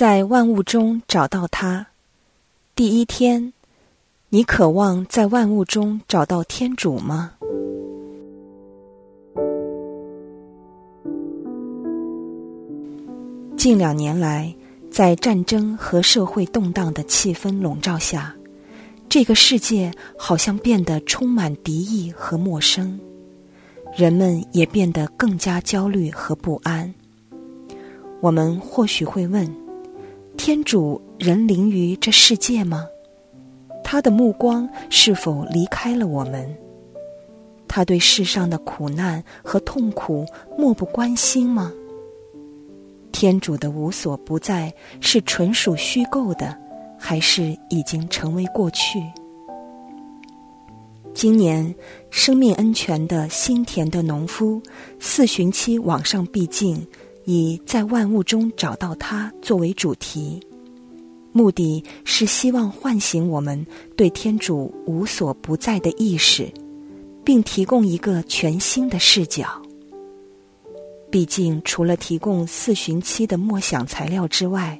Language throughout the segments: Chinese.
在万物中找到他。第一天，你渴望在万物中找到天主吗？近两年来，在战争和社会动荡的气氛笼罩下，这个世界好像变得充满敌意和陌生，人们也变得更加焦虑和不安。我们或许会问：天主仍临于这世界吗？他的目光是否离开了我们？他对世上的苦难和痛苦漠不关心吗？天主的无所不在是纯属虚构的，还是已经成为过去？今年生命恩泉的新田的农夫四旬期网上闭境，以在万物中找到它作为主题，目的是希望唤醒我们对天主无所不在的意识，并提供一个全新的视角。毕竟，除了提供四旬期的默想材料之外，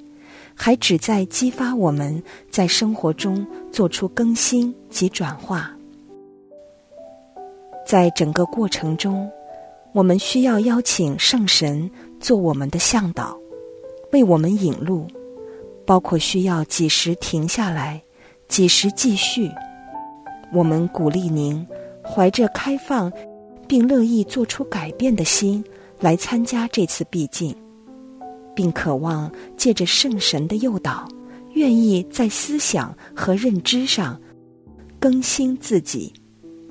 还旨在激发我们在生活中做出更新及转化。在整个过程中，我们需要邀请圣神做我们的向导，为我们引路，包括需要几时停下来，几时继续。我们鼓励您怀着开放并乐意做出改变的心。来参加这次闭境，并渴望借着圣神的诱导，愿意在思想和认知上更新自己，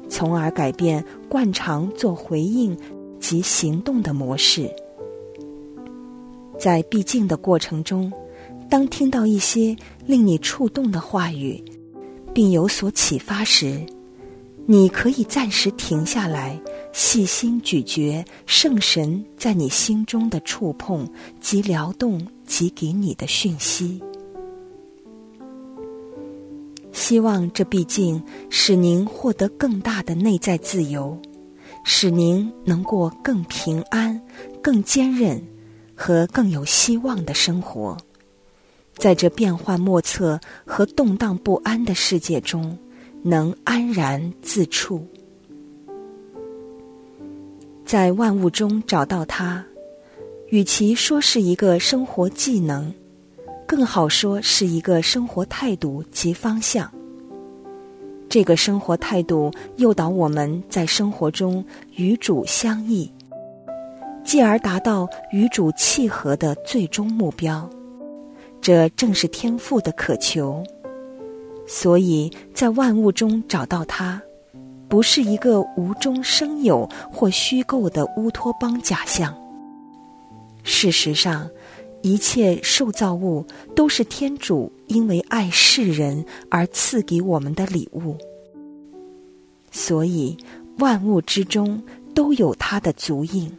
从而改变惯常做回应及行动的模式。在闭境的过程中，当听到一些令你触动的话语，并有所启发时，你可以暂时停下来。细心咀嚼圣神在你心中的触碰及撩动及给你的讯息，希望这毕竟使您获得更大的内在自由，使您能过更平安、更坚韧和更有希望的生活，在这变幻莫测和动荡不安的世界中，能安然自处。在万物中找到它，与其说是一个生活技能，更好说是一个生活态度及方向。这个生活态度诱导我们在生活中与主相异，继而达到与主契合的最终目标。这正是天赋的渴求。所以在万物中找到它。不是一个无中生有或虚构的乌托邦假象。事实上，一切受造物都是天主因为爱世人而赐给我们的礼物，所以万物之中都有它的足印。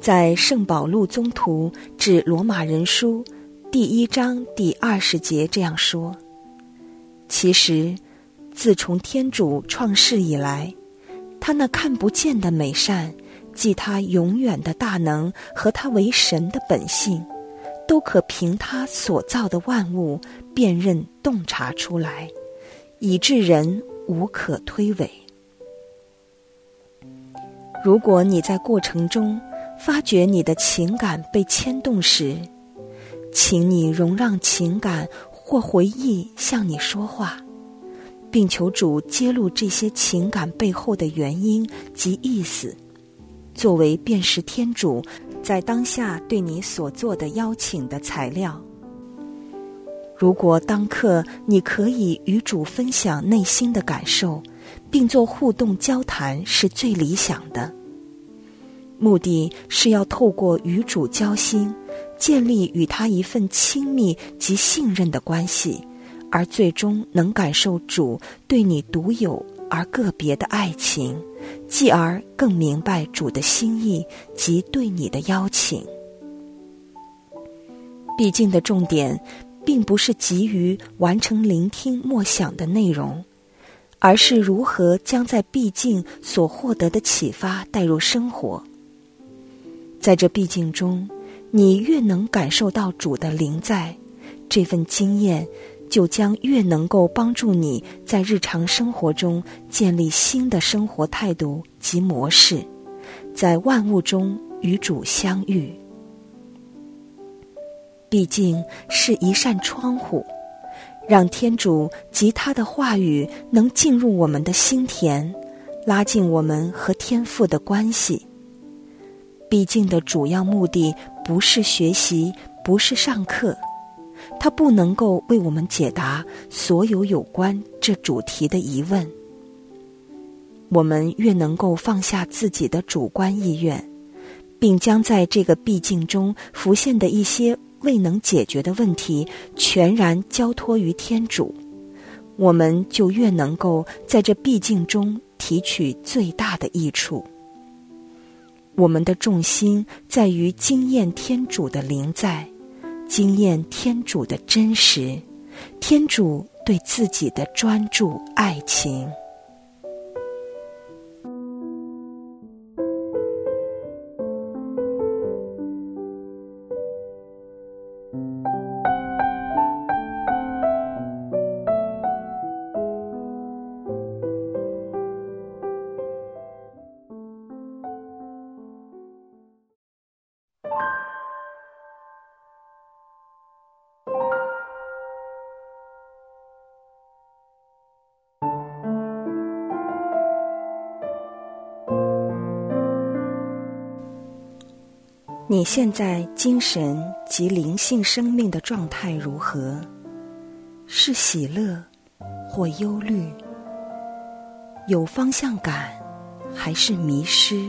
在圣保禄宗徒致罗马人书第一章第二十节这样说：“其实。”自从天主创世以来，他那看不见的美善，即他永远的大能和他为神的本性，都可凭他所造的万物辨认洞察出来，以致人无可推诿。如果你在过程中发觉你的情感被牵动时，请你容让情感或回忆向你说话。并求主揭露这些情感背后的原因及意思，作为辨识天主在当下对你所做的邀请的材料。如果当刻你可以与主分享内心的感受，并做互动交谈，是最理想的。目的是要透过与主交心，建立与他一份亲密及信任的关系。而最终能感受主对你独有而个别的爱情，继而更明白主的心意及对你的邀请。毕竟的重点，并不是急于完成聆听默想的内容，而是如何将在毕竟所获得的启发带入生活。在这毕竟中，你越能感受到主的灵在，这份经验就将越能够帮助你在日常生活中建立新的生活态度及模式，在万物中与主相遇。毕竟是一扇窗户，让天主及他的话语能进入我们的心田，拉近我们和天父的关系。毕竟的主要目的不是学习，不是上课，它不能够为我们解答所有有关这主题的疑问。我们越能够放下自己的主观意愿，并将在这个毕竟中浮现的一些。未能解决的问题，全然交托于天主，我们就越能够在这毕竟中提取最大的益处。我们的重心在于经验天主的灵在，经验天主的真实，天主对自己的专注爱情。你现在精神及灵性生命的状态如何？是喜乐或忧虑？有方向感还是迷失？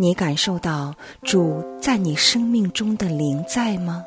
你感受到主在你生命中的灵在吗？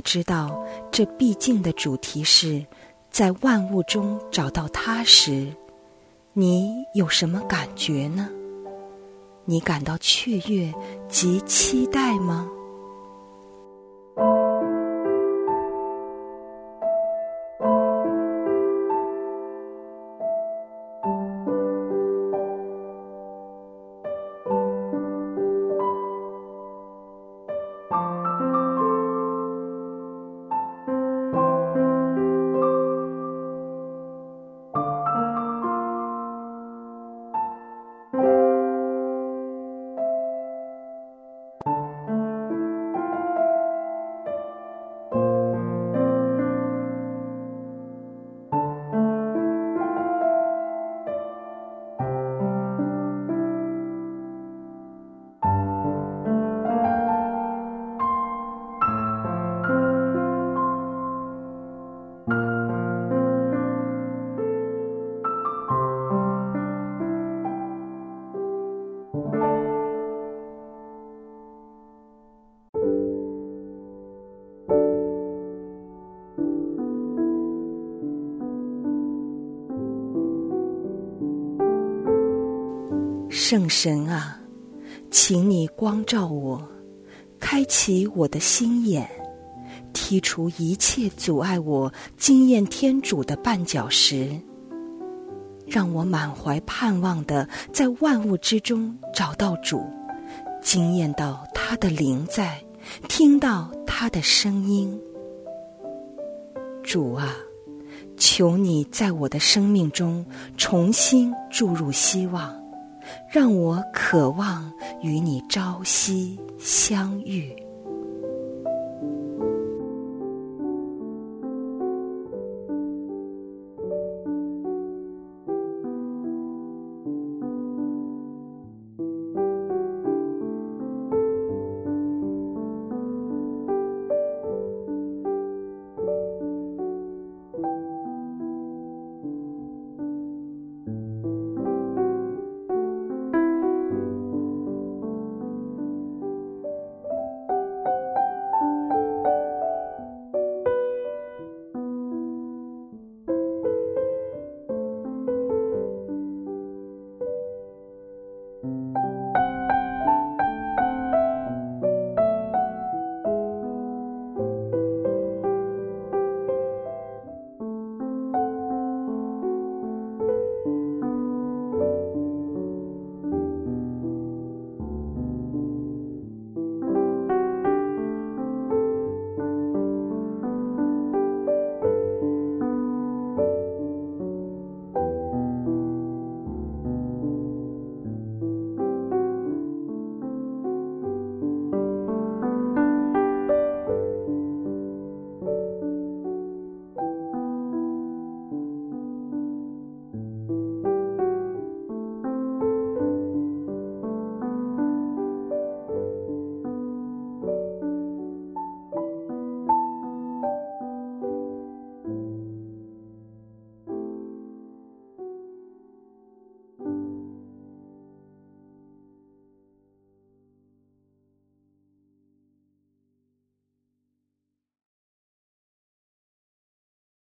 知道这毕竟的主题是在万物中找到他时，你有什么感觉呢？你感到雀跃及期待吗？圣神啊，请你光照我，开启我的心眼，剔除一切阻碍我惊艳天主的绊脚石，让我满怀盼望的在万物之中找到主，惊艳到他的灵在，听到他的声音。主啊，求你在我的生命中重新注入希望。让我渴望与你朝夕相遇。